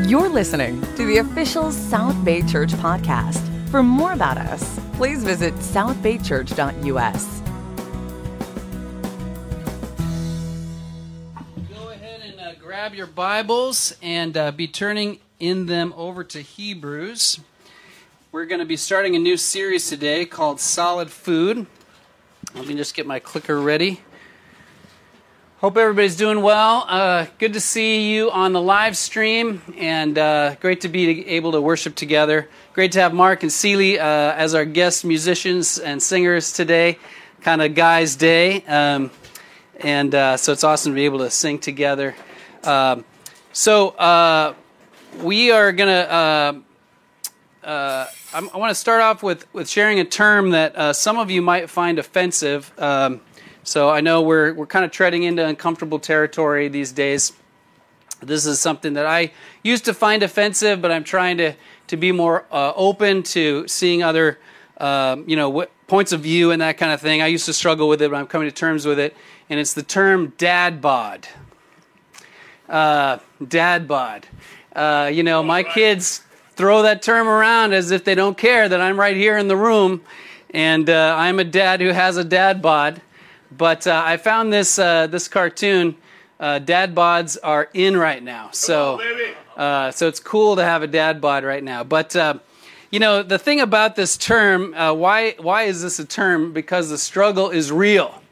You're listening to the official South Bay Church podcast. For more about us, please visit southbaychurch.us. Go ahead and uh, grab your Bibles and uh, be turning in them over to Hebrews. We're going to be starting a new series today called Solid Food. Let me just get my clicker ready. Hope everybody's doing well. Uh, good to see you on the live stream, and uh, great to be able to worship together. Great to have Mark and Seely uh, as our guest musicians and singers today. Kind of guys' day, um, and uh, so it's awesome to be able to sing together. Um, so uh, we are gonna. Uh, i want to start off with, with sharing a term that some of you might find offensive. Um, so I know we're we're kind of treading into uncomfortable territory these days. This is something that I used to find offensive, but I'm trying to to be more uh, open to seeing other um, you know what, points of view and that kind of thing. I used to struggle with it, but I'm coming to terms with it, and it's the term dad bod. Uh, dad bod. Uh, you know, my kids throw that term around as if they don't care that I'm right here in the room, and uh, I'm a dad who has a dad bod. But uh, I found this uh, this cartoon. Uh, dad bods are in right now, so uh, so it's cool to have a dad bod right now. But uh, you know the thing about this term, uh, why why is this a term? Because the struggle is real.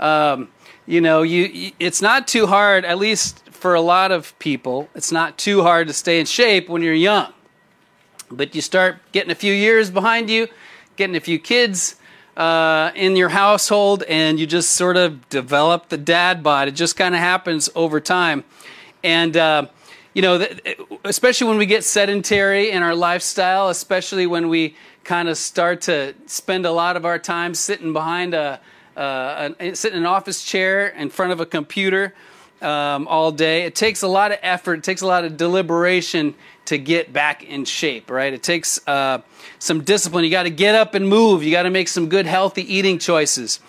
Um, you know, you it's not too hard, at least for a lot of people. It's not too hard to stay in shape when you're young, but you start getting a few years behind you, getting a few kids uh, in your household and you just sort of develop the dad bod. It just kind of happens over time. And, uh, you know, especially when we get sedentary in our lifestyle, especially when we kind of start to spend a lot of our time sitting behind a, uh, sitting in an office chair in front of a computer um, all day. It takes a lot of effort, it takes a lot of deliberation to get back in shape, right? It takes uh, some discipline. You got to get up and move. You got to make some good, healthy eating choices.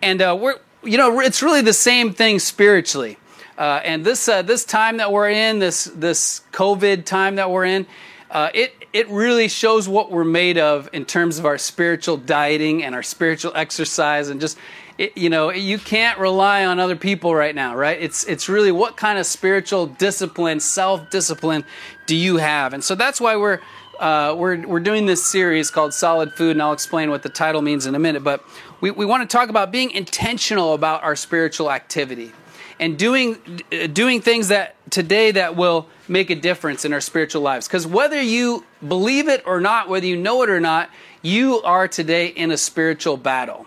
And uh, we're, you know, it's really the same thing spiritually. Uh, and this uh, this time that we're in, this this COVID time that we're in, uh, it it really shows what we're made of in terms of our spiritual dieting and our spiritual exercise and just it, you know you can't rely on other people right now right? It's it's really what kind of spiritual discipline self-discipline do you have? And so that's why we're uh, we're, we're doing this series called solid food and i'll explain what the title means in a minute but we, we want to talk about being intentional about our spiritual activity and doing doing things that today that will make a difference in our spiritual lives. Because whether you believe it or not whether you know it or not you are today in a spiritual battle.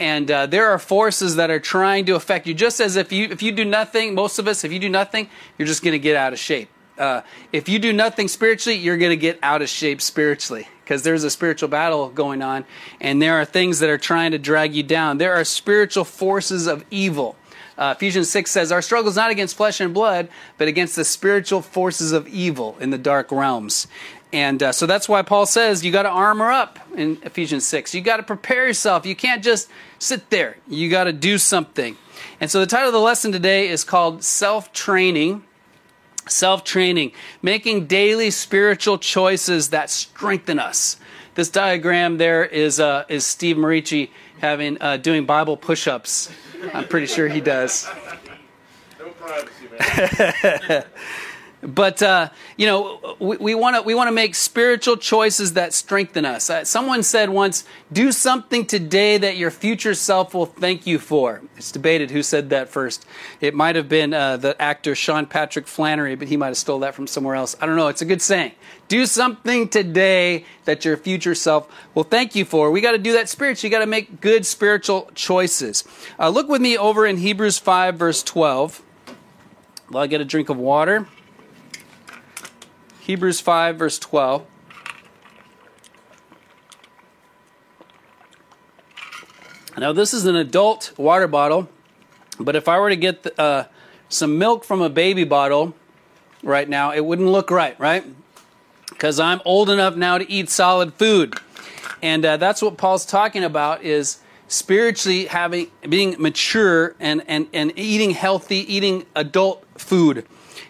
And uh, there are forces that are trying to affect you. Just as if you if you do nothing most of us if you do nothing you're just going to get out of shape. Uh, if you do nothing spiritually you're going to get out of shape spiritually. Because there's a spiritual battle going on and there are things that are trying to drag you down. There are spiritual forces of evil uh, Ephesians 6 says, Our struggle is not against flesh and blood, but against the spiritual forces of evil in the dark realms. And uh, so that's why Paul says you got to armor up in Ephesians 6. You got to prepare yourself. You can't just sit there, you got to do something. And so the title of the lesson today is called Self Training. Self training, making daily spiritual choices that strengthen us. This diagram there is uh, is Steve Marici having uh, doing Bible push-ups. I'm pretty sure he does. No privacy, man. but uh, you know we want to we want to make spiritual choices that strengthen us. Uh, someone said once do something today that your future self will thank you for. It's debated who said that first. It might have been uh, the actor sean patrick flanery but he might have stole that from somewhere else. I don't know. It's a good saying. Do something today that your future self will thank you for. We got to do that spiritually. You got to make good spiritual choices. Uh, look with me over in hebrews 5 verse 12 while i get a drink of water Hebrews 5, verse 12. Now, this is an adult water bottle, but if I were to get the, uh, some milk from a baby bottle right now, it wouldn't look right, right? Because I'm old enough now to eat solid food. And uh, that's what Paul's talking about is spiritually having being mature and, and, and eating healthy, eating adult food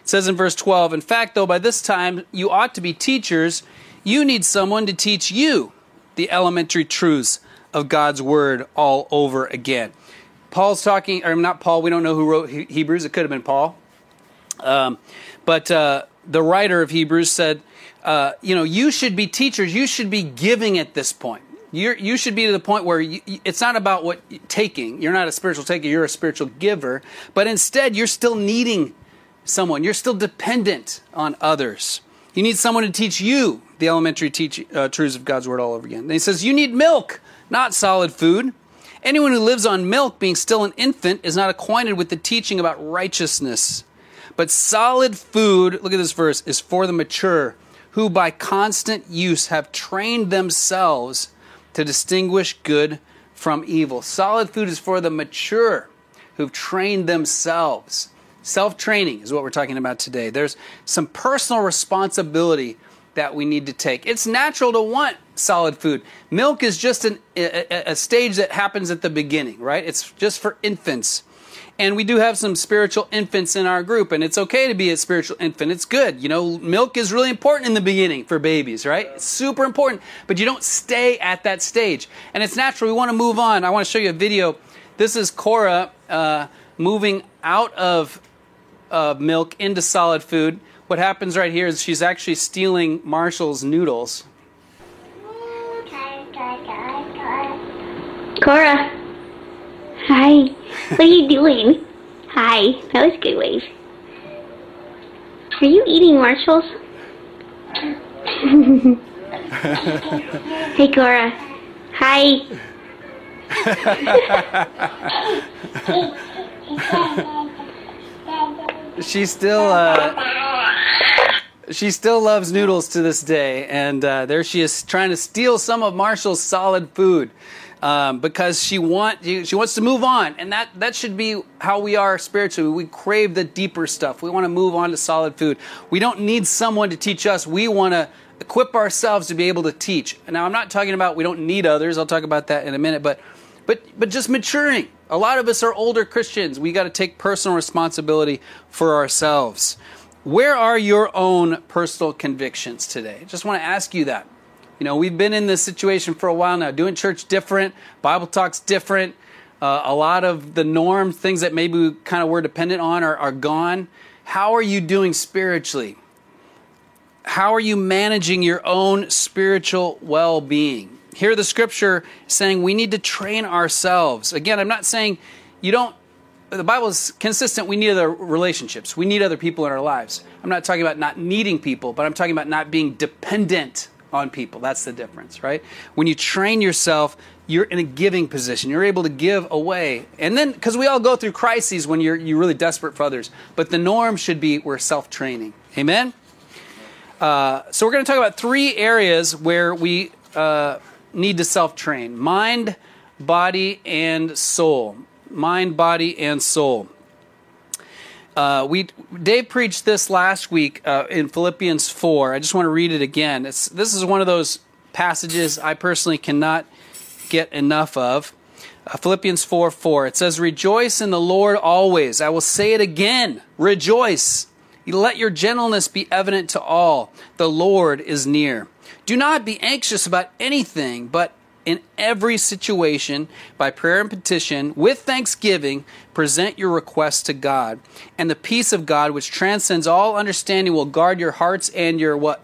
says in verse 12, In fact, though, by this time you ought to be teachers, you need someone to teach you the elementary truths of God's Word all over again. Paul's talking, or not Paul, we don't know who wrote Hebrews, it could have been Paul. Um, but uh, the writer of Hebrews said, uh, you know, you should be teachers, you should be giving at this point. You're, you should be to the point where you, it's not about what taking. You're not a spiritual taker. You're a spiritual giver. But instead, you're still needing someone. You're still dependent on others. You need someone to teach you the elementary teach, uh, truths of God's word all over again. And he says you need milk, not solid food. Anyone who lives on milk, being still an infant, is not acquainted with the teaching about righteousness. But solid food, look at this verse, is for the mature, who by constant use have trained themselves to distinguish good from evil. Solid food is for the mature who've trained themselves. Self training is what we're talking about today. There's some personal responsibility that we need to take. It's natural to want solid food. Milk is just an, a, a, stage that happens at the beginning, right? It's just for infants. And we do have some spiritual infants in our group, and it's okay to be a spiritual infant. It's good. You know, milk is really important in the beginning for babies, right? Super important, but you don't stay at that stage. And it's natural. We want to move on. I want to show you a video. This is Cora uh, moving out of uh, milk into solid food. What happens right here is she's actually stealing Marshall's noodles. Cora. Hi. What are you doing? Hi. That was a good wave. Are you eating Marshalls? hey, Cora. Hi. she still uh, she still loves noodles to this day, and uh, there she is trying to steal some of Marshall's solid food um, because she want she wants to move on, and that that should be how we are spiritually. We crave the deeper stuff. We want to move on to solid food. We don't need someone to teach us. We want to equip ourselves to be able to teach. Now, I'm not talking about we don't need others. I'll talk about that in a minute, but but but just maturing. A lot of us are older Christians. We got to take personal responsibility for ourselves. Where are your own personal convictions today? Just want to ask you that. You know, we've been in this situation for a while now, doing church different, Bible talks different. Uh, a lot of the norms, things that maybe we kind of were dependent on, are, are gone. How are you doing spiritually? How are you managing your own spiritual well being? Here, the scripture saying we need to train ourselves. Again, I'm not saying you don't the Bible is consistent. We need other relationships. We need other people in our lives. I'm not talking about not needing people, but I'm talking about not being dependent on people. That's the difference, right? When you train yourself, you're in a giving position. You're able to give away. And then, because we all go through crises when you're, you're really desperate for others, but the norm should be we're self training. Amen? Uh, so, we're going to talk about three areas where we uh, need to self train mind, body, and soul. Mind, body, and soul. Uh, we Dave preached this last week uh, in Philippians four. I just want to read it again. It's, this is one of those passages I personally cannot get enough of. Uh, Philippians four four. It says, "Rejoice in the Lord always." I will say it again. Rejoice. Let your gentleness be evident to all. The Lord is near. Do not be anxious about anything, but in every situation, by prayer and petition, with thanksgiving, present your requests to God. And the peace of God, which transcends all understanding, will guard your hearts and your what?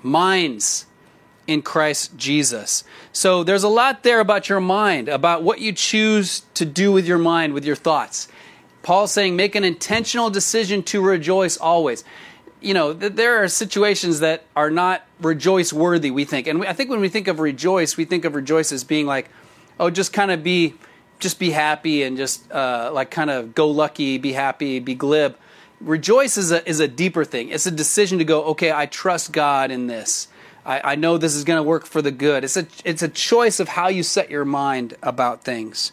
Minds in Christ Jesus. So there's a lot there about your mind, about what you choose to do with your mind, with your thoughts. Paul's saying, make an intentional decision to rejoice always you know, th- there are situations that are not rejoice worthy, we think. And we, I think when we think of rejoice, we think of rejoice as being like, oh, just kind of be, just be happy and just uh, like kind of go lucky, be happy, be glib. Rejoice is a, is a deeper thing. It's a decision to go, okay, I trust God in this. I, I know this is going to work for the good. It's a, it's a choice of how you set your mind about things.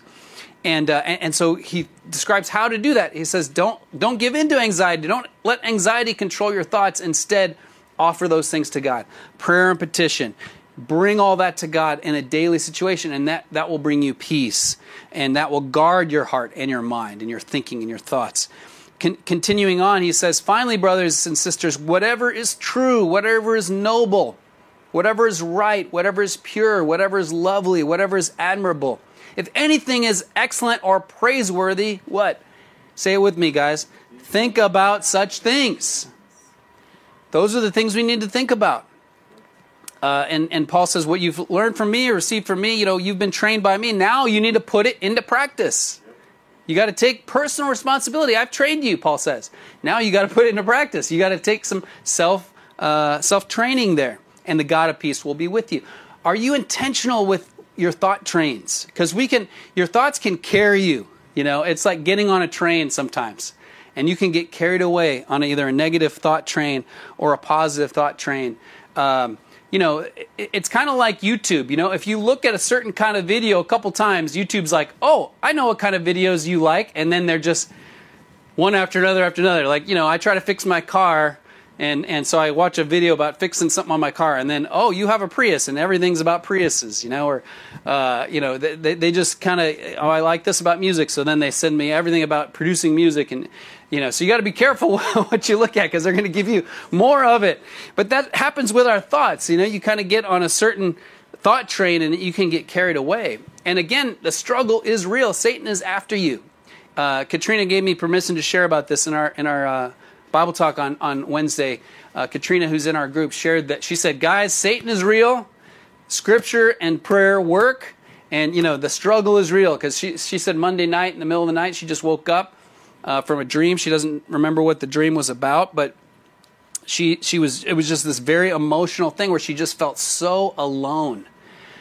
And, uh, and, and so he describes how to do that. He says, don't don't give in to anxiety. Don't let anxiety control your thoughts. Instead, offer those things to God. Prayer and petition. Bring all that to God in a daily situation, and that, that will bring you peace. And that will guard your heart and your mind and your thinking and your thoughts. con- continuing on, he says, Finally, brothers and sisters, whatever is true, whatever is noble, whatever is right, whatever is pure, whatever is lovely, whatever is admirable, if anything is excellent or praiseworthy, what? Say it with me, guys. Think about such things. Those are the things we need to think about. Uh, and, and Paul says, What you've learned from me or received from me, you know, you've been trained by me. Now you need to put it into practice. You got to take personal responsibility. I've trained you, Paul says. Now you got to put it into practice. You got to take some self uh, self training there, and the God of peace will be with you. Are you intentional with your thought trains? Because we can, your thoughts can carry you. You know, it's like getting on a train sometimes, and you can get carried away on either a negative thought train or a positive thought train. Um, you know, it's kind of like YouTube. You know, if you look at a certain kind of video a couple times, YouTube's like, oh, I know what kind of videos you like. And then they're just one after another after another. Like, you know, I try to fix my car. And, and so I watch a video about fixing something on my car, and then oh, you have a Prius, and everything's about Priuses, you know, or uh, you know, they, they just kind of oh, I like this about music, so then they send me everything about producing music, and you know, so you got to be careful what you look at because they're going to give you more of it. But that happens with our thoughts. You know, you kind of get on a certain thought train and you can get carried away. And again, the struggle is real. Satan is after you. Uh, Katrina gave me permission to share about this in our in our uh, Bible talk on on Wednesday. Uh, Katrina, who's in our group, shared that she said, "Guys, Satan is real. Scripture and prayer work." And you know the struggle is real because she she said Monday night in the middle of the night she just woke up uh, from a dream. She doesn't remember what the dream was about, but she she was it was just this very emotional thing where she just felt so alone.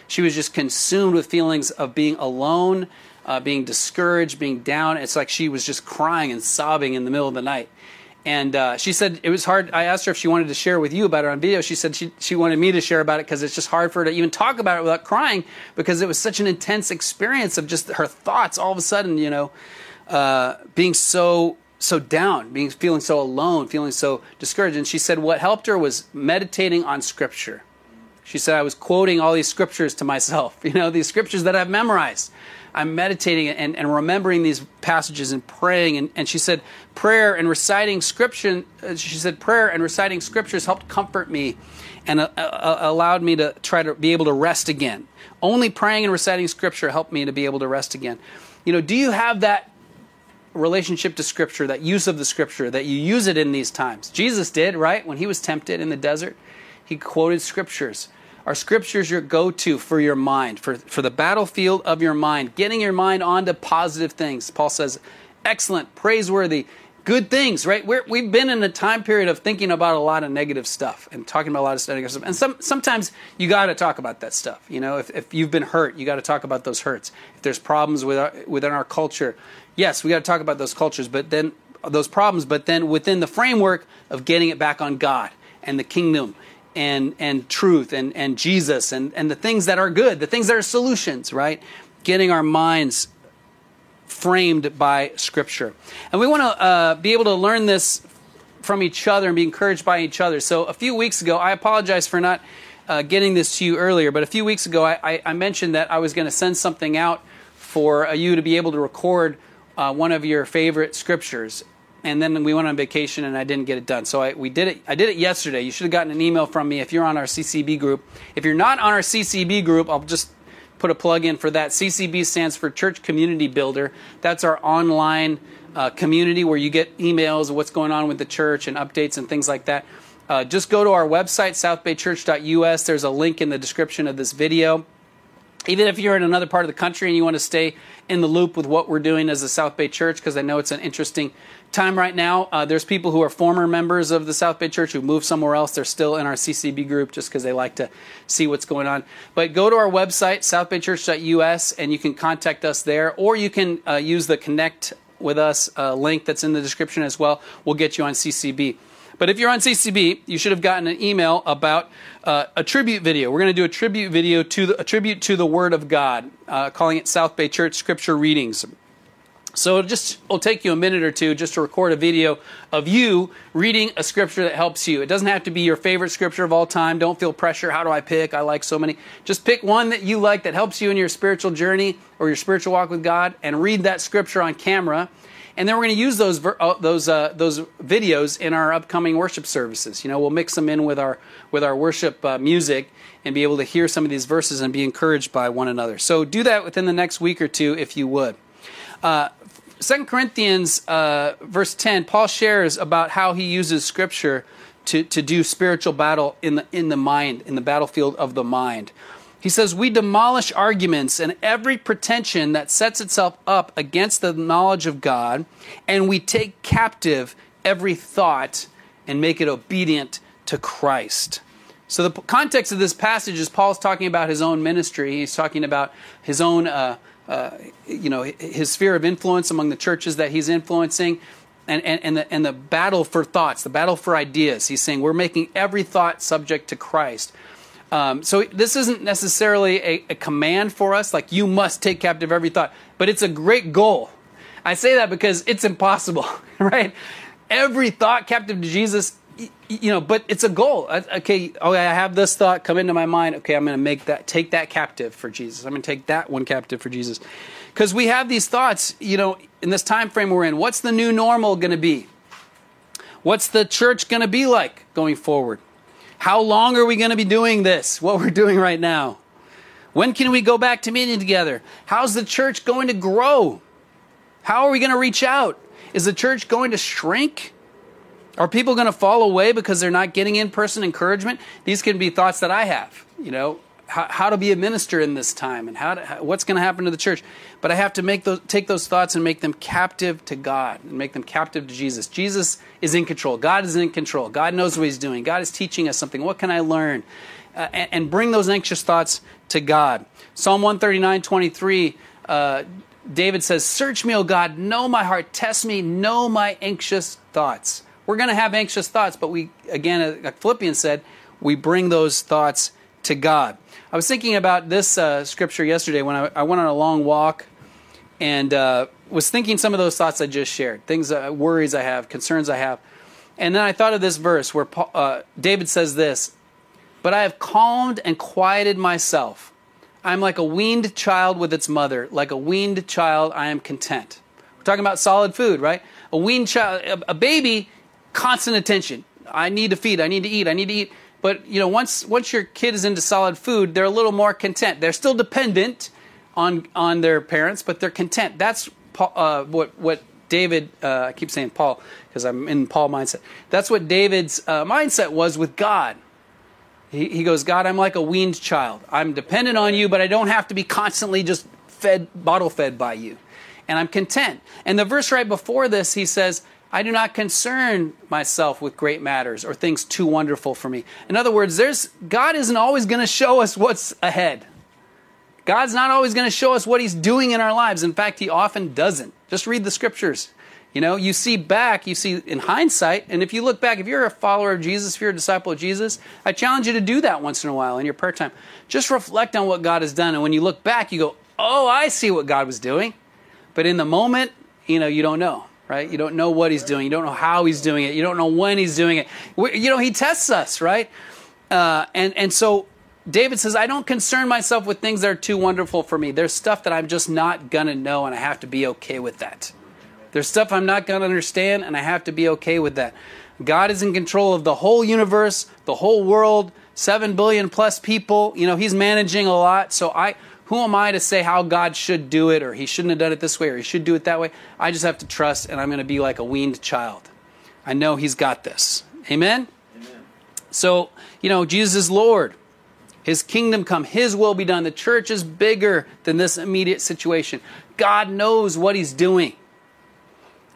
She was just consumed with feelings of being alone, uh, being discouraged, being down. It's like she was just crying and sobbing in the middle of the night. And uh, she said it was hard. I asked her if she wanted to share with you about it on video. She said she, she wanted me to share about it because it's just hard for her to even talk about it without crying because it was such an intense experience of just her thoughts all of a sudden, you know, uh, being so so down, being feeling so alone, feeling so discouraged. And she said what helped her was meditating on scripture. She said I was quoting all these scriptures to myself, you know, these scriptures that I've memorized. I'm meditating and, and remembering these passages and praying. And, and she said, prayer and reciting scripture, uh, she said, prayer and reciting scriptures helped comfort me and uh, uh, allowed me to try to be able to rest again. Only praying and reciting scripture helped me to be able to rest again. You know, do you have that relationship to Scripture, that use of the Scripture, that you use it in these times. Jesus did, right? When he was tempted in the desert, he quoted Scriptures. Are Scriptures your go to for your mind, for, for the battlefield of your mind, getting your mind onto positive things? Paul says, excellent, praiseworthy, good things, right? we have been in a time period of thinking about a lot of negative stuff and talking about a lot of negative stuff. And some, sometimes you got to talk about that stuff. You know, if, if you've been hurt, you got to talk about those hurts. If there's problems with our, within our culture, yes, we got to talk about those cultures, but then those problems, but then within the framework of getting it back on God and the kingdom and and truth and and Jesus and and the things that are good, the things that are solutions, right? Getting our minds framed by Scripture, and we want to uh, be able to learn this from each other and be encouraged by each other. So a few weeks ago, I apologize for not uh, getting this to you earlier, but a few weeks ago, I, I, I mentioned that I was going to send something out for uh, you to be able to record uh, one of your favorite scriptures and then we went on vacation and I didn't get it done. So I, we did it. I did it yesterday. You should have gotten an email from me if you're on our CCB group. If you're not on our CCB group, I'll just put a plug in for that. CCB stands for Church Community Builder. That's our online uh, community where you get emails of what's going on with the church and updates and things like that. Uh, just go to our website, southbaychurch.us. There's a link in the description of this video. Even if you're in another part of the country and you want to stay in the loop with what we're doing as a South Bay Church, because I know it's an interesting time right now. Uh, there's people who are former members of the South Bay Church who moved somewhere else. They're still in our CCB group just because they like to see what's going on. But go to our website, southbaychurch.us, and you can contact us there, or you can uh, use the Connect with Us uh, link that's in the description as well. We'll get you on CCB. But if you're on CCB, you should have gotten an email about uh, a tribute video. We're going to do a tribute video to the, a tribute to the Word of God, uh, calling it South Bay Church Scripture Readings. So it'll just it'll take you a minute or two just to record a video of you reading a scripture that helps you. It doesn't have to be your favorite scripture of all time. Don't feel pressure. How do I pick? I like so many. Just pick one that you like that helps you in your spiritual journey or your spiritual walk with God and read that scripture on camera and then we're going to use those uh, those uh, those videos in our upcoming worship services. You know, we'll mix them in with our with our worship uh, music and be able to hear some of these verses and be encouraged by one another. So do that within the next week or two, if you would. Uh, Second Corinthians uh, verse ten, Paul shares about how he uses Scripture to to do spiritual battle in the in the mind, in the battlefield of the mind. He says, We demolish arguments and every pretension that sets itself up against the knowledge of God, and we take captive every thought and make it obedient to Christ. So, the context of this passage is Paul's talking about his own ministry. He's talking about his own, uh, uh, you know, his sphere of influence among the churches that he's influencing. And, and, and, the, and the battle for thoughts, the battle for ideas. He's saying we're making every thought subject to Christ. Um, so this isn't necessarily a, a, command for us, like you must take captive every thought, but it's a great goal. I say that because it's impossible, right? Every thought captive to Jesus, you know, but it's a goal. Okay, okay, I have this thought come into my mind. Okay, I'm going to make that, take that captive for Jesus. I'm going to take that one captive for Jesus, because we have these thoughts, you know, in this time frame we're in. What's the new normal going to be? What's the church going to be like going forward? How long are we going to be doing this, what we're doing right now? When can we go back to meeting together? How's the church going to grow? How are we going to reach out? Is the church going to shrink? Are people going to fall away because they're not getting in person encouragement? These can be thoughts that I have. You know, how, how to be a minister in this time and how, to, how what's going to happen to the church. But I have to make those, take those thoughts and make them captive to God and make them captive to Jesus. Jesus is in control. God is in control. God knows what He's doing. God is teaching us something. What can I learn? Uh, and, and, bring those anxious thoughts to God. Psalm 139 23. Uh, David says, Search me, O God, know my heart, test me, know my anxious thoughts. We're going to have anxious thoughts, but we, again, like Philippians said, we bring those thoughts to God. I was thinking about this uh, scripture yesterday when I, I, went on a long walk and uh, was thinking some of those thoughts I just shared, things, uh, worries I have, concerns I have. And then I thought of this verse where Paul, uh, David says this But I have calmed and quieted myself. I'm like a weaned child with its mother. Like a weaned child, I am content. We're talking about solid food, right? A weaned child, a, a baby, constant attention. I need to feed, I need to eat, I need to eat but you know, once once your kid is into solid food, they're a little more content. They're still dependent on on their parents, but they're content. That's uh, what what David. Uh, I keep saying Paul because I'm in Paul mindset. That's what David's uh, mindset was with God. He, he goes, God, I'm like a weaned child. I'm dependent on you, but I don't have to be constantly just fed, bottle fed by you, and I'm content. And the verse right before this, he says, I do not concern myself with great matters or things too wonderful for me. In other words, there's God isn't always going to show us what's ahead. God's not always going to show us what he's doing in our lives. In fact, he often doesn't. Just read the scriptures. You know, you see back, you see in hindsight, and if you look back, if you're a follower of Jesus, if you're a disciple of Jesus, I challenge you to do that once in a while in your prayer time. Just reflect on what God has done. And when you look back, you go, oh, I see what God was doing. But in the moment, you know, you don't know right? You don't know what he's doing. You don't know how he's doing it. You don't know when he's doing it. You know, he tests us, right? Uh, and and so David says, I don't concern myself with things that are too wonderful for me. There's stuff that I'm just not gonna know, and I have to be okay with that. There's stuff I'm not gonna understand, and I have to be okay with that. God is in control of the whole universe, the whole world, seven billion plus people. You know, He's managing a lot. So I who am I to say how God should do it, or He shouldn't have done it this way, or He should do it that way? I just have to trust, and I'm going to be like a weaned child. I know He's got this. Amen? Amen? So, you know, Jesus is Lord. His kingdom come, His will be done. The church is bigger than this immediate situation. God knows what He's doing.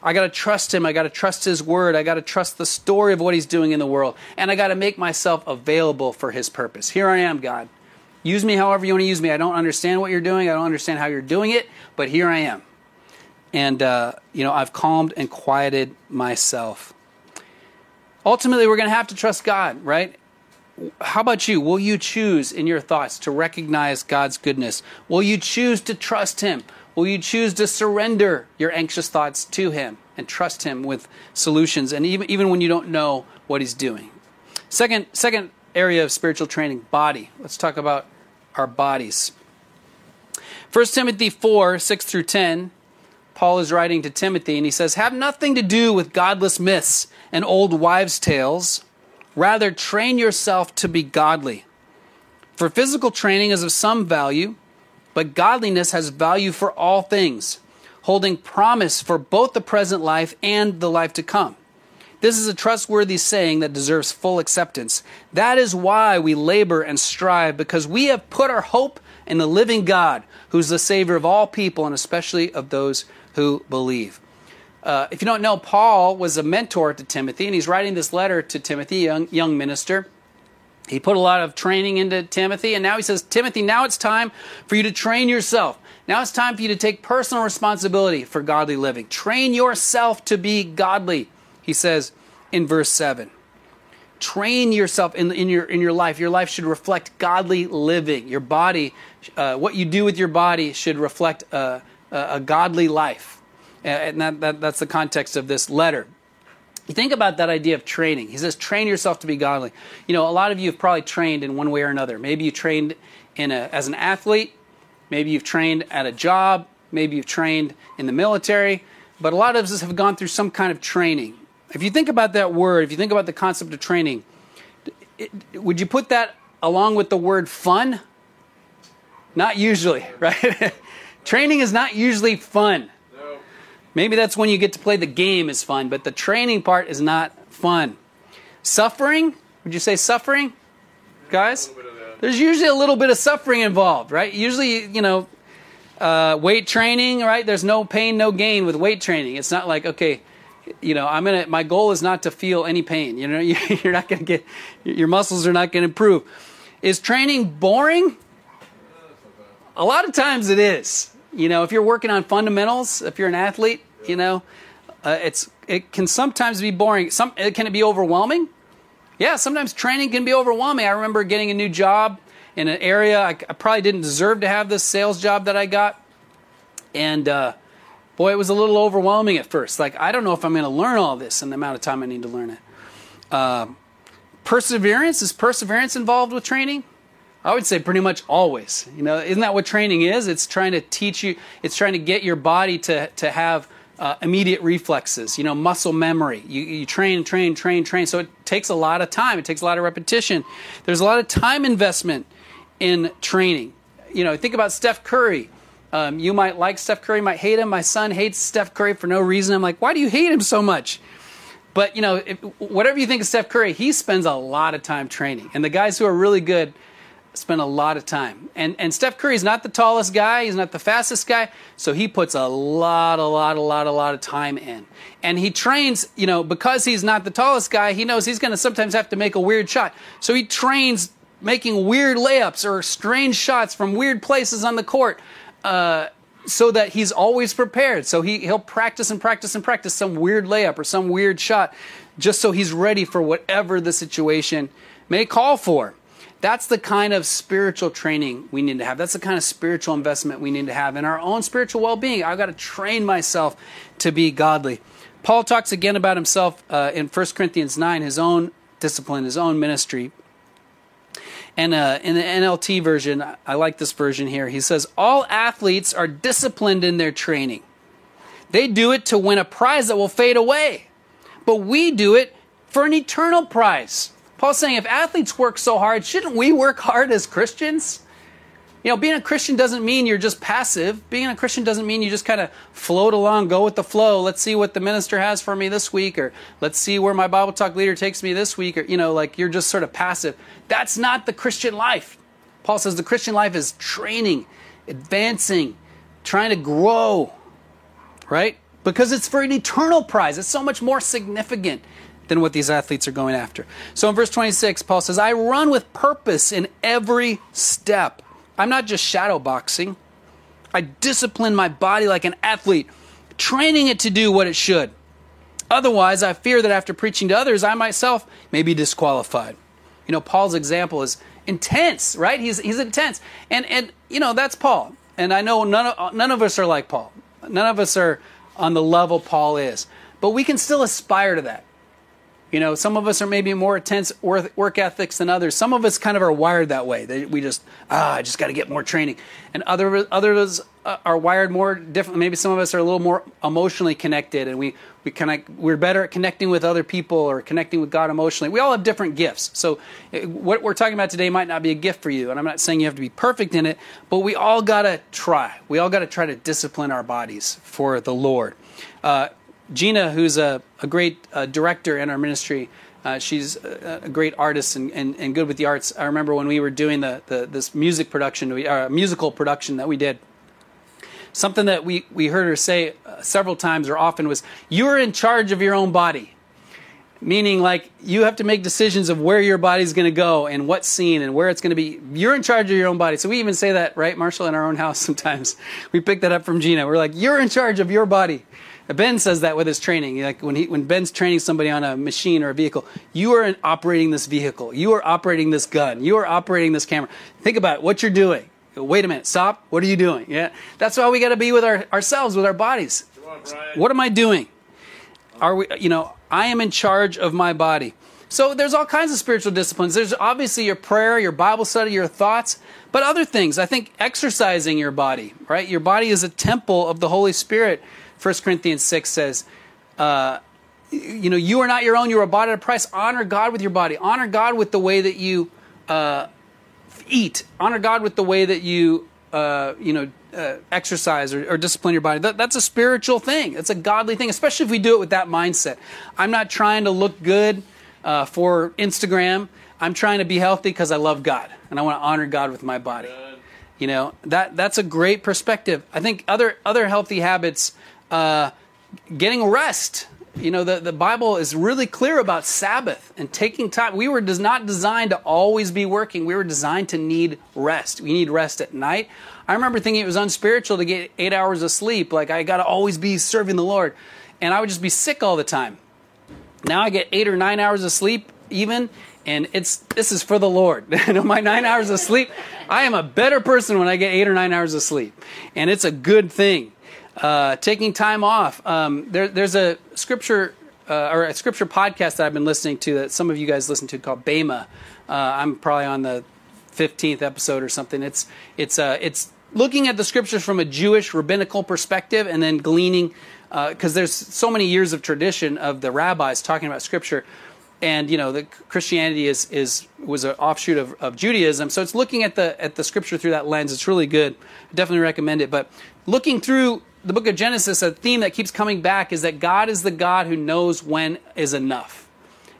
I got to trust Him. I got to trust His word. I got to trust the story of what He's doing in the world. And I got to make myself available for His purpose. Here I am, God. Use me however you want to use me. I don't understand what you're doing. I don't understand how you're doing it, but here I am. And, uh, you know, I've calmed and quieted myself. Ultimately, we're going to have to trust God, right? How about you? Will you choose in your thoughts to recognize God's goodness? Will you choose to trust Him? Will you choose to surrender your anxious thoughts to Him and trust Him with solutions, and even, even when you don't know what He's doing? Second, second area of spiritual training body. Let's talk about our bodies. 1 Timothy 4 6 through 10, Paul is writing to Timothy, and he says, Have nothing to do with godless myths and old wives' tales. Rather, train yourself to be godly. For physical training is of some value, but godliness has value for all things, holding promise for both the present life and the life to come. This is a trustworthy saying that deserves full acceptance. That is why we labor and strive, because we have put our hope in the living God, who's the Savior of all people, and especially of those who believe. Uh, if you don't know, Paul was a mentor to Timothy, and he's writing this letter to Timothy, young, young minister. He put a lot of training into Timothy, and now he says, Timothy, now it's time for you to train yourself. Now it's time for you to take personal responsibility for godly living. Train yourself to be godly, he says in verse 7. Train yourself in, in, your, in your life. Your life should reflect godly living. Your body, uh, what you do with your body, should reflect a, a, a godly life. And that, that, that's the context of this letter. You think about that idea of training. He says, train yourself to be godly. You know, a lot of you have probably trained in one way or another. Maybe you trained in a, as an athlete, maybe you've trained at a job, maybe you've trained in the military, but a lot of us have gone through some kind of training. If you think about that word, if you think about the concept of training, it, would you put that along with the word fun? Not usually, right? training is not usually fun. Maybe that's when you get to play the game is fun, but the training part is not fun. Suffering? Would you say suffering? Guys? There's usually a little bit of suffering involved, right? Usually, you know, uh, weight training, right? There's no pain, no gain with weight training. It's not like, okay, you know, I'm gonna. My goal is not to feel any pain. You know, you're not gonna get your muscles are not gonna improve. Is training boring? A lot of times it is. You know, if you're working on fundamentals, if you're an athlete, you know, uh, it's it can sometimes be boring. Some it can it be overwhelming? Yeah, sometimes training can be overwhelming. I remember getting a new job in an area I, I probably didn't deserve to have this sales job that I got, and uh, boy, it was a little overwhelming at first. Like I don't know if I'm going to learn all this in the amount of time I need to learn it. Uh, perseverance is perseverance involved with training? I would say pretty much always. You know, isn't that what training is? It's trying to teach you. It's trying to get your body to to have uh, immediate reflexes, you know, muscle memory. You, you train, train, train, train. So it takes a lot of time. It takes a lot of repetition. There's a lot of time investment in training. You know, think about Steph Curry. Um, you might like Steph Curry, might hate him. My son hates Steph Curry for no reason. I'm like, why do you hate him so much? But you know, if, whatever you think of Steph Curry, he spends a lot of time training, and the guys who are really good spend a lot of time. And and Steph Curry's not the tallest guy, he's not the fastest guy, so he puts a lot, a lot, a lot, a lot of time in. And he trains, you know, because he's not the tallest guy, he knows he's going to sometimes have to make a weird shot. So he trains making weird layups or strange shots from weird places on the court. Uh, so that he's always prepared. So he, he'll practice and practice and practice some weird layup or some weird shot just so he's ready for whatever the situation may call for. That's the kind of spiritual training we need to have. That's the kind of spiritual investment we need to have in our own spiritual well being. I've got to train myself to be godly. Paul talks again about himself uh, in 1 Corinthians 9, his own discipline, his own ministry. And uh, in the NLT version, I like this version here. He says, All athletes are disciplined in their training. They do it to win a prize that will fade away, but we do it for an eternal prize. Paul's saying if athletes work so hard, shouldn't we work hard as Christians? You know, being a Christian doesn't mean you're just passive. Being a Christian doesn't mean you just kind of float along, go with the flow. Let's see what the minister has for me this week, or let's see where my Bible talk leader takes me this week, or, you know, like you're just sort of passive. That's not the Christian life. Paul says the Christian life is training, advancing, trying to grow, right? Because it's for an eternal prize. It's so much more significant than what these athletes are going after. So in verse 26, Paul says, I run with purpose in every step. I'm not just shadow boxing. I discipline my body like an athlete, training it to do what it should. Otherwise, I fear that after preaching to others, I myself may be disqualified. You know, Paul's example is intense, right? He's, he's intense. And, and, you know, that's Paul. And I know none of, none of us are like Paul. None of us are on the level Paul is. But we can still aspire to that. You know, some of us are maybe more intense work, ethics than others. Some of us kind of are wired that way. We just, ah, I just got to get more training. And other, others uh, are wired more differently. Maybe some of us are a little more emotionally connected and we, we connect, we're better at connecting with other people or connecting with God emotionally. We all have different gifts. So eh, what we're talking about today might not be a gift for you. And I'm not saying you have to be perfect in it, but we all got to try. We all got to try to discipline our bodies for the Lord. Uh, Gina, who's a, a great uh, director in our ministry, uh, she's a, a, great artist and, and, and, good with the arts. I remember when we were doing the, the this music production, we, uh, musical production that we did. Something that we, we heard her say uh, several times or often was, "You're in charge of your own body," meaning like you have to make decisions of where your body's going to go and what scene and where it's going to be. You're in charge of your own body. So we even say that, right, Marshall, in our own house sometimes. We pick that up from Gina. We're like, "You're in charge of your body." Ben says that with his training. Like when he when Ben's training somebody on a machine or a vehicle, you are operating this vehicle. You are operating this gun. You are operating this camera. Think about it, what you're doing. Wait a minute. Stop. What are you doing? Yeah. That's why we got to be with our, ourselves, with our bodies. On, what am I doing? Are we? You know, I am in charge of my body. So there's all kinds of spiritual disciplines. There's obviously your prayer, your Bible study, your thoughts, but other things. I think exercising your body, right? Your body is a temple of the Holy Spirit. 1 Corinthians 6 says, uh, you know, you are not your own, you are bought at a price. Honor God with your body. Honor God with the way that you uh, eat. Honor God with the way that you, uh, you know, uh, exercise or, or, discipline your body. That, that's a spiritual thing. It's a godly thing, especially if we do it with that mindset. I'm not trying to look good uh, for Instagram. I'm trying to be healthy because I love God and I want to honor God with my body. You know that that's a great perspective. I think other other healthy habits uh, getting rest. You know, the, the Bible is really clear about Sabbath and taking time. We were not designed to always be working. We were designed to need rest. We need rest at night. I remember thinking it was unspiritual to get eight hours of sleep. Like I got to always be serving the Lord. And I would just be sick all the time. Now I get eight or nine hours of sleep even, and it's this is for the Lord. my nine hours of sleep, I am a better person when I get eight or nine hours of sleep, and it's a good thing. Uh, taking time off. Um, there, there's a scripture uh, or a scripture podcast that I've been listening to that some of you guys listen to called Bema. Uh, I'm probably on the 15th episode or something. It's it's uh, it's looking at the scriptures from a Jewish rabbinical perspective and then gleaning because uh, there's so many years of tradition of the rabbis talking about scripture and you know the Christianity is is was an offshoot of, of Judaism, so it's looking at the at the scripture through that lens. It's really good. I definitely recommend it. But looking through the book of Genesis, a theme that keeps coming back is that God is the God who knows when is enough.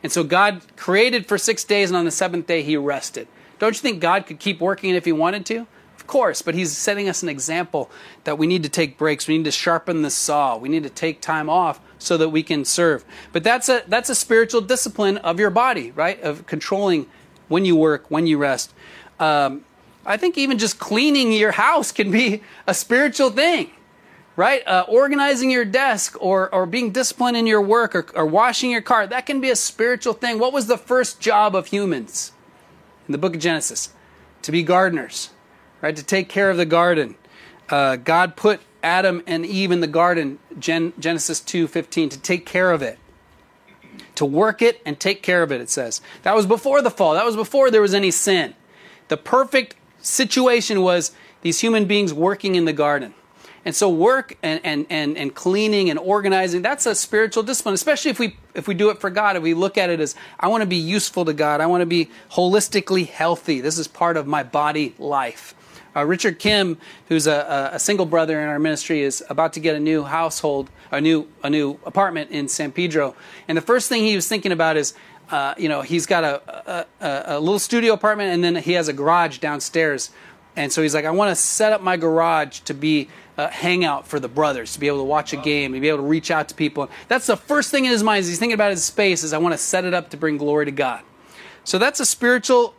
And so God created for six days, and on the seventh day, he rested. Don't you think God could keep working if he wanted to? Of course, but he's setting us an example that we need to take breaks. We need to sharpen the saw. We need to take time off so that we can serve. But that's a, that's a spiritual discipline of your body, right? Of controlling when you work, when you rest. Um, I think even just cleaning your house can be a spiritual thing right? Uh, organizing your desk or, or being disciplined in your work or, or washing your car, that can be a spiritual thing. What was the first job of humans in the book of Genesis? To be gardeners, right? To take care of the garden. Uh, God put Adam and Eve in the garden, Gen- Genesis 2.15, to take care of it. To work it and take care of it, it says. That was before the fall. That was before there was any sin. The perfect situation was these human beings working in the garden. And so work and, and, and, and cleaning and organizing, that's a spiritual discipline, especially if we if we do it for God, if we look at it as I want to be useful to God, I want to be holistically healthy. This is part of my body life. Uh, Richard Kim, who's a, a, single brother in our ministry, is about to get a new household, a new a new apartment in San Pedro. And the first thing he was thinking about is, uh, you know, he's got a, a, a little studio apartment, and then he has a garage downstairs. And so he's like, I want to set up my garage to be uh, hangout for the brothers to be able to watch a game, to be able to reach out to people. That's the first thing in his mind. Is he's thinking about his space. Is I want to set it up to bring glory to God. So that's a spiritual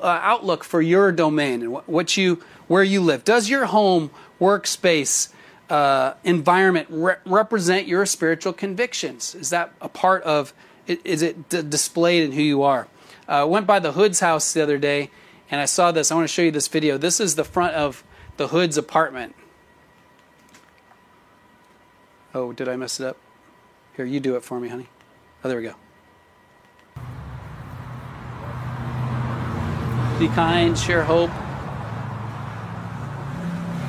uh, outlook for your domain and what you where you live. Does your home, workspace, uh, environment re- represent your spiritual convictions? Is that a part of? Is it d- displayed in who you are? I uh, went by the Hood's house the other day, and I saw this. I want to show you this video. This is the front of the Hood's apartment. Oh, did I mess it up? Here, you do it for me, honey. Oh, there we go. Be kind, share hope.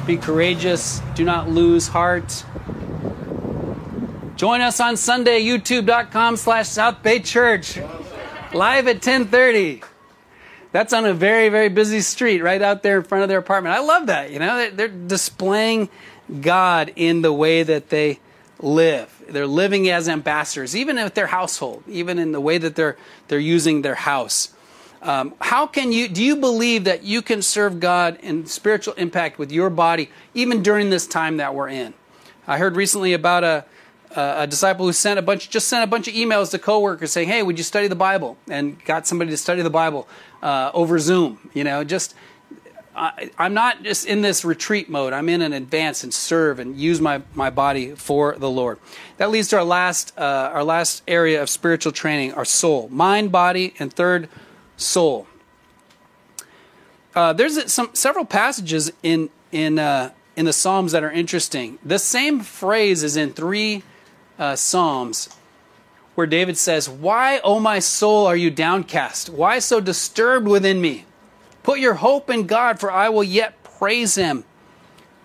Be courageous. Do not lose heart. Join us on Sunday, youtube.com slash South Bay Church. Live at 1030. That's on a very, very busy street right out there in front of their apartment. I love that. You know, they're displaying God in the way that they live. They're living as ambassadors, even at their household, even in the way that they're they're using their house. Um, how can you do you believe that you can serve God in spiritual impact with your body even during this time that we're in? I heard recently about a a disciple who sent a bunch just sent a bunch of emails to coworkers saying, "Hey, would you study the Bible?" and got somebody to study the Bible uh, over Zoom. You know, just I, am not just in this retreat mode. I'm in an advance and serve and use my, my body for the Lord. That leads to our last uh, our last area of spiritual training: our soul, mind, body, and third soul. Uh, there's some several passages in in uh, in the Psalms that are interesting. The same phrase is in three uh, Psalms, where David says, "Why, O my soul, are you downcast? Why so disturbed within me? Put your hope in God, for I will yet praise Him,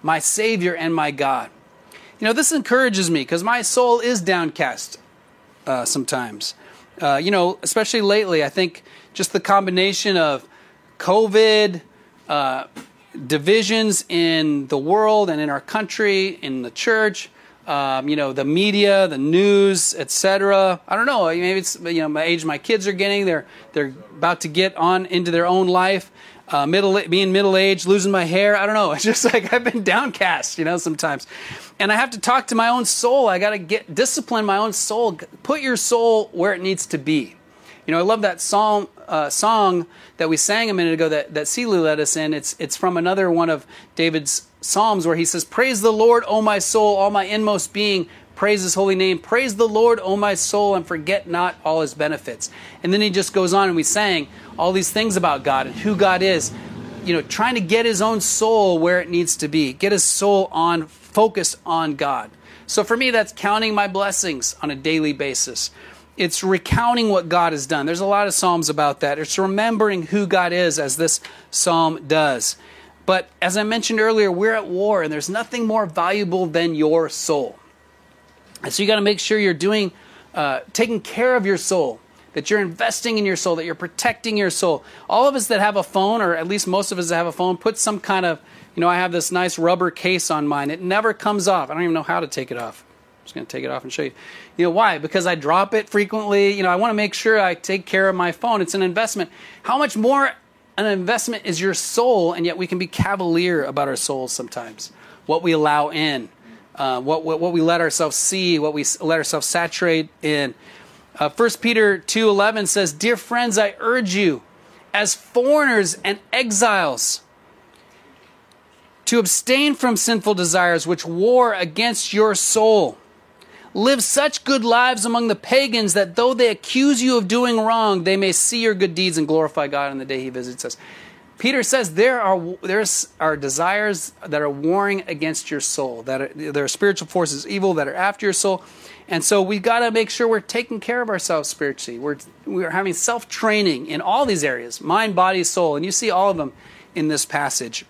my Savior and my God." You know, this encourages me because my soul is downcast uh, sometimes. Uh, you know, especially lately, I think just the combination of COVID, uh, divisions in the world and in our country, in the church, um, you know, the media, the news, etc. I don't know. Maybe it's you know my age my kids are getting. They're they're about to get on into their own life. Uh, middle being middle aged, losing my hair. I don't know. It's just like I've been downcast, you know, sometimes, and I have to talk to my own soul. I got to get discipline my own soul. Put your soul where it needs to be. You know, I love that song uh, song that we sang a minute ago that that Celia led us in. It's it's from another one of David's psalms where he says, "Praise the Lord, O my soul, all my inmost being." Praise his holy name. Praise the Lord, O my soul, and forget not all his benefits. And then he just goes on and we sang all these things about God and who God is. You know, trying to get his own soul where it needs to be, get his soul on focused on God. So for me, that's counting my blessings on a daily basis it's recounting what God has done. There's a lot of Psalms about that. It's remembering who God is, as this Psalm does. But as I mentioned earlier, we're at war, and there's nothing more valuable than your soul. And so you got to make sure you're doing, uh, taking care of your soul, that you're investing in your soul, that you're protecting your soul. All of us that have a phone, or at least most of us that have a phone, put some kind of, you know, I have this nice rubber case on mine. It never comes off. I don't even know how to take it off just going to take it off and show you. You know, why? Because I drop it frequently. You know, I want to make sure I take care of my phone. It's an investment. How much more an investment is your soul, and yet we can be cavalier about our souls sometimes. What we allow in, uh, what, what, what we let ourselves see, what we let ourselves saturate in. Uh, 1 Peter 2.11 says, Dear friends, I urge you, as foreigners and exiles, to abstain from sinful desires which war against your soul Live such good lives among the pagans that though they accuse you of doing wrong, they may see your good deeds and glorify God on the day he visits us. Peter says there are there's are desires that are warring against your soul, that are, there are spiritual forces evil that are after your soul. And so we got to make sure we're taking care of ourselves spiritually. We're we're having self-training in all these areas, mind, body, soul, and you see all of them in this passage.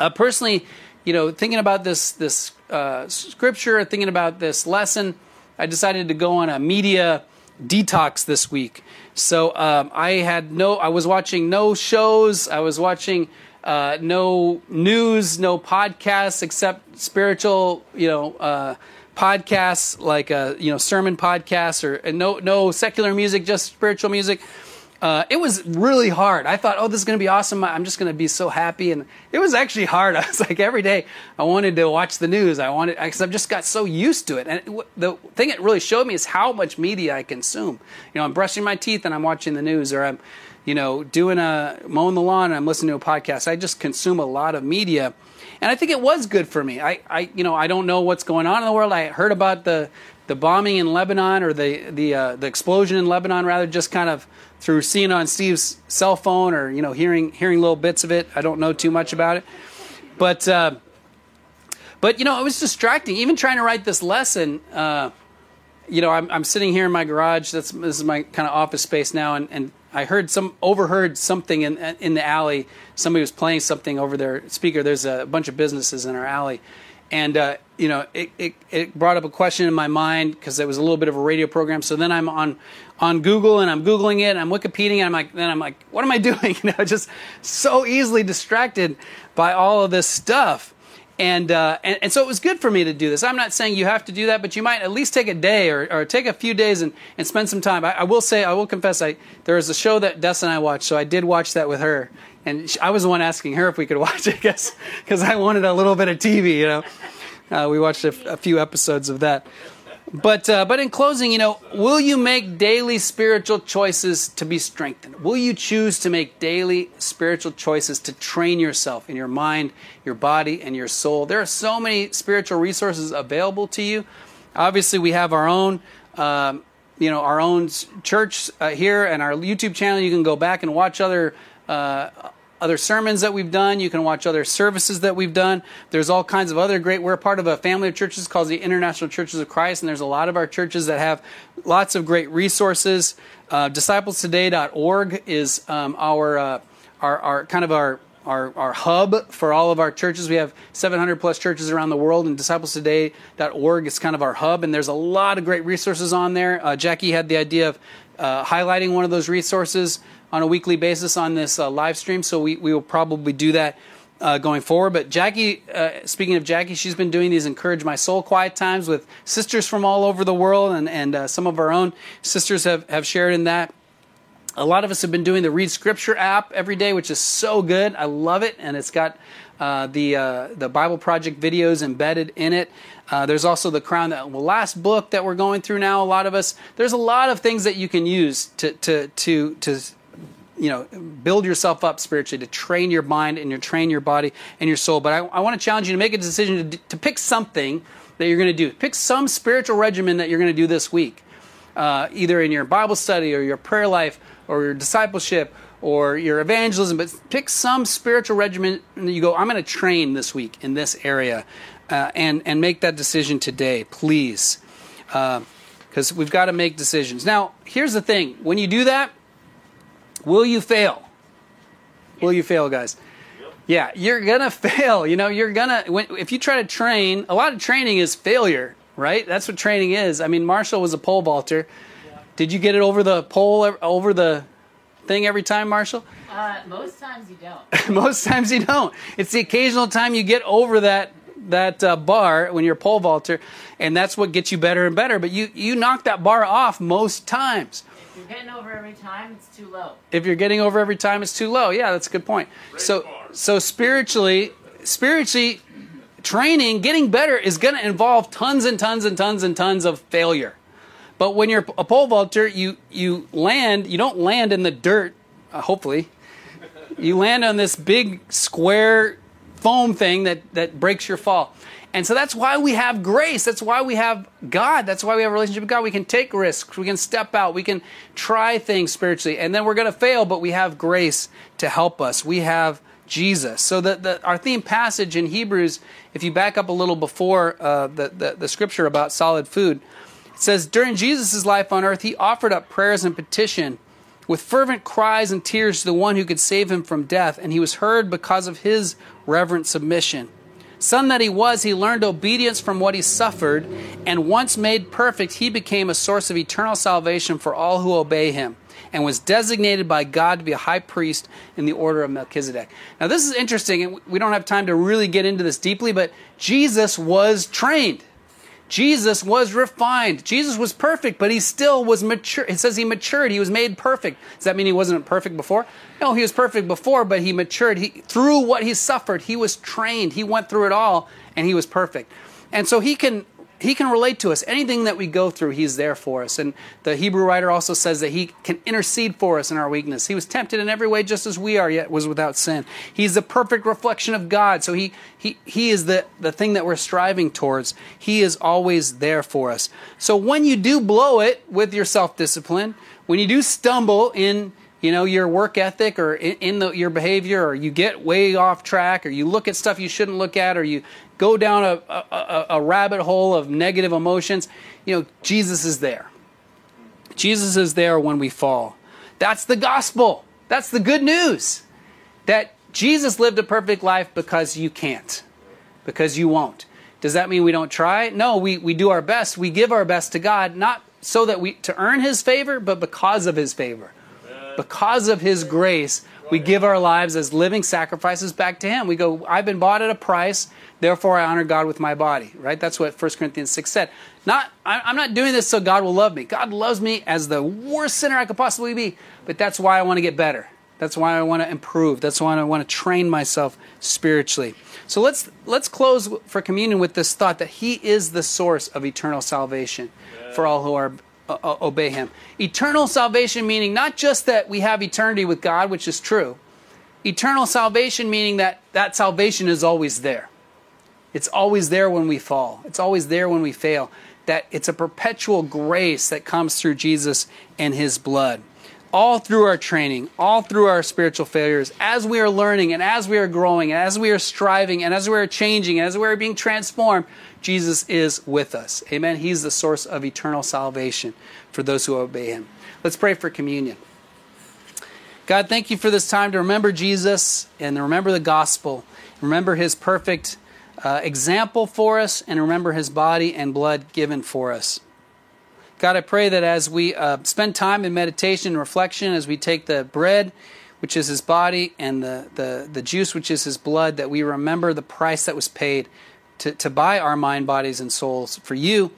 Uh, personally, you know, thinking about this this uh, scripture, thinking about this lesson, I decided to go on a media detox this week. So um, I had no, I was watching no shows. I was watching uh, no news, no podcasts except spiritual, you know, uh, podcasts like a you know sermon podcasts or no no secular music, just spiritual music. Uh, it was really hard. I thought, oh, this is going to be awesome. I'm just going to be so happy. And it was actually hard. I was like, every day I wanted to watch the news. I wanted, because I've just got so used to it. And it, the thing it really showed me is how much media I consume. You know, I'm brushing my teeth and I'm watching the news, or I'm, you know, doing a, mowing the lawn and I'm listening to a podcast. I just consume a lot of media. And I think it was good for me. I, I, you know, I don't know what's going on in the world. I heard about the, the bombing in Lebanon or the, the, uh, the explosion in Lebanon, rather just kind of through seeing on Steve's cell phone or you know hearing hearing little bits of it. I don't know too much about it, but uh, but you know it was distracting. Even trying to write this lesson, uh, you know, I'm, I'm sitting here in my garage. That's this is my kind of office space now, and and I heard some overheard something in in the alley. Somebody was playing something over their speaker. There's a bunch of businesses in our alley, and uh, you know it, it, it brought up a question in my mind because it was a little bit of a radio program. So then I'm on on Google and I'm googling it. And I'm Wikipediaing. And I'm like, then I'm like, what am I doing? You know, just so easily distracted by all of this stuff. And, uh, and, and so it was good for me to do this. I'm not saying you have to do that, but you might at least take a day or, or take a few days and, and spend some time. I, I will say, I will confess, I there was a show that Des and I watched, so I did watch that with her, and she, I was the one asking her if we could watch it, guess because I wanted a little bit of TV, you know. Uh, we watched a, a few episodes of that. But, uh, but in closing, you know, will you make daily spiritual choices to be strengthened? Will you choose to make daily spiritual choices to train yourself in your mind, your body, and your soul? There are so many spiritual resources available to you. Obviously, we have our own. Um, you know our own church uh, here and our YouTube channel. You can go back and watch other uh, other sermons that we've done. You can watch other services that we've done. There's all kinds of other great. We're part of a family of churches called the International Churches of Christ, and there's a lot of our churches that have lots of great resources. Uh, DisciplesToday.org is um, our, uh, our our kind of our our, our hub for all of our churches. We have 700 plus churches around the world, and disciplestoday.org is kind of our hub. And there's a lot of great resources on there. Uh, Jackie had the idea of uh, highlighting one of those resources on a weekly basis on this uh, live stream, so we, we will probably do that uh, going forward. But Jackie, uh, speaking of Jackie, she's been doing these Encourage My Soul quiet times with sisters from all over the world, and, and uh, some of our own sisters have, have shared in that. A lot of us have been doing the Read Scripture app every day, which is so good. I love it, and it's got uh, the uh, the Bible Project videos embedded in it. Uh, there's also the Crown That Will Last book that we're going through now. A lot of us. There's a lot of things that you can use to to to to you know build yourself up spiritually to train your mind and your train your body and your soul. But I, I want to challenge you to make a decision to, to pick something that you're going to do. Pick some spiritual regimen that you're going to do this week, uh, either in your Bible study or your prayer life or your discipleship or your evangelism, but pick some spiritual regimen and you go, I'm going to train this week in this area uh, and, and make that decision today, please. Because uh, we've got to make decisions. Now, here's the thing when you do that, will you fail? Will you fail, guys? Yeah, you're gonna fail. You know, you're gonna when, if you try to train. A lot of training is failure, right? That's what training is. I mean, Marshall was a pole vaulter. Did you get it over the pole over the thing every time, Marshall? Uh, most times you don't. most times you don't. It's the occasional time you get over that that uh, bar when you're a pole vaulter, and that's what gets you better and better. But you you knock that bar off most times. If you're getting over every time, it's too low. If you're getting over every time, it's too low. Yeah, that's a good point. so so spiritually, spiritually, training, getting better is going to involve tons and tons and tons and tons of failure. But when you're a pole vaulter, you you land. You don't land in the dirt. Uh, hopefully, you land on this big square foam thing that that breaks your fall. And so that's why we have grace. That's why we have God. That's why we have a relationship with God. We can take risks. We can step out. We can try things spiritually. And then we're going to fail, but we have grace to help us. We have Jesus. So the, the, our theme passage in Hebrews, if you back up a little before uh, the, the, the scripture about solid food, it says, During Jesus' life on earth, he offered up prayers and petition with fervent cries and tears to the one who could save him from death, and he was heard because of his reverent submission. Son that he was, he learned obedience from what he suffered, and once made perfect, he became a source of eternal salvation for all who obey him, and was designated by God to be a high priest in the order of Melchizedek. Now, this is interesting, and we don't have time to really get into this deeply, but Jesus was trained. Jesus was refined. Jesus was perfect, but he still was mature. It says he matured. He was made perfect. Does that mean he wasn't perfect before? No, he was perfect before, but he matured. He, through what he suffered, he was trained. He went through it all, and he was perfect. And so he can he can relate to us. Anything that we go through, He's there for us. And the Hebrew writer also says that He can intercede for us in our weakness. He was tempted in every way just as we are, yet was without sin. He's the perfect reflection of God. So He He He is the, the thing that we're striving towards. He is always there for us. So when you do blow it with your self discipline, when you do stumble in you know your work ethic or in, the, your behavior or you get way off track or you look at stuff you shouldn't look at or you go down a, a, a rabbit hole of negative emotions, you know, Jesus is there. Jesus is there when we fall. That's the gospel. That's the good news. That Jesus lived a perfect life because you can't, because you won't. Does that mean we don't try? No, we, we do our best. We give our best to God, not so that we to earn his favor, but because of his favor. Because of his grace, we give our lives as living sacrifices back to him. We go, I've been bought at a price, therefore I honor God with my body. Right? That's what 1 Corinthians 6 said. Not I'm not doing this so God will love me. God loves me as the worst sinner I could possibly be, but that's why I want to get better. That's why I want to improve. That's why I want to train myself spiritually. So let's let's close for communion with this thought that He is the source of eternal salvation for all who are uh, obey Him. Eternal salvation meaning not just that we have eternity with God, which is true. Eternal salvation meaning that that salvation is always there. It's always there when we fall. It's always there when we fail. That it's a perpetual grace that comes through Jesus and His blood all through our training, all through our spiritual failures, as we are learning and as we are growing, and as we are striving, and as we are changing, and as we are being transformed, Jesus is with us. Amen. He's the source of eternal salvation for those who obey Him. Let's pray for communion. God, thank you for this time to remember Jesus and to remember the gospel, remember His perfect uh, example for us, and remember His body and blood given for us. God, I pray that as we uh, spend time in meditation and reflection, as we take the bread, which is his body, and the, the, the juice, which is his blood, that we remember the price that was paid to, to buy our mind, bodies, and souls for you.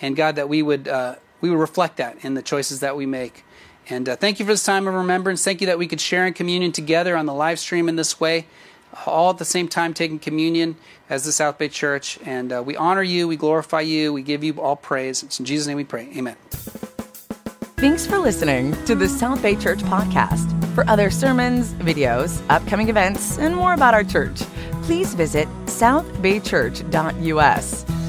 And God, that we would, uh, we would reflect that in the choices that we make. And uh, thank you for this time of remembrance. Thank you that we could share in communion together on the live stream in this way all at the same time taking communion as the South Bay Church. And uh, we honor you, we glorify you, we give you all praise. It's in Jesus' name we pray. Amen. Thanks for listening to the South Bay Church podcast. For other sermons, videos, upcoming events, and more about our church, please visit southbaychurch.us.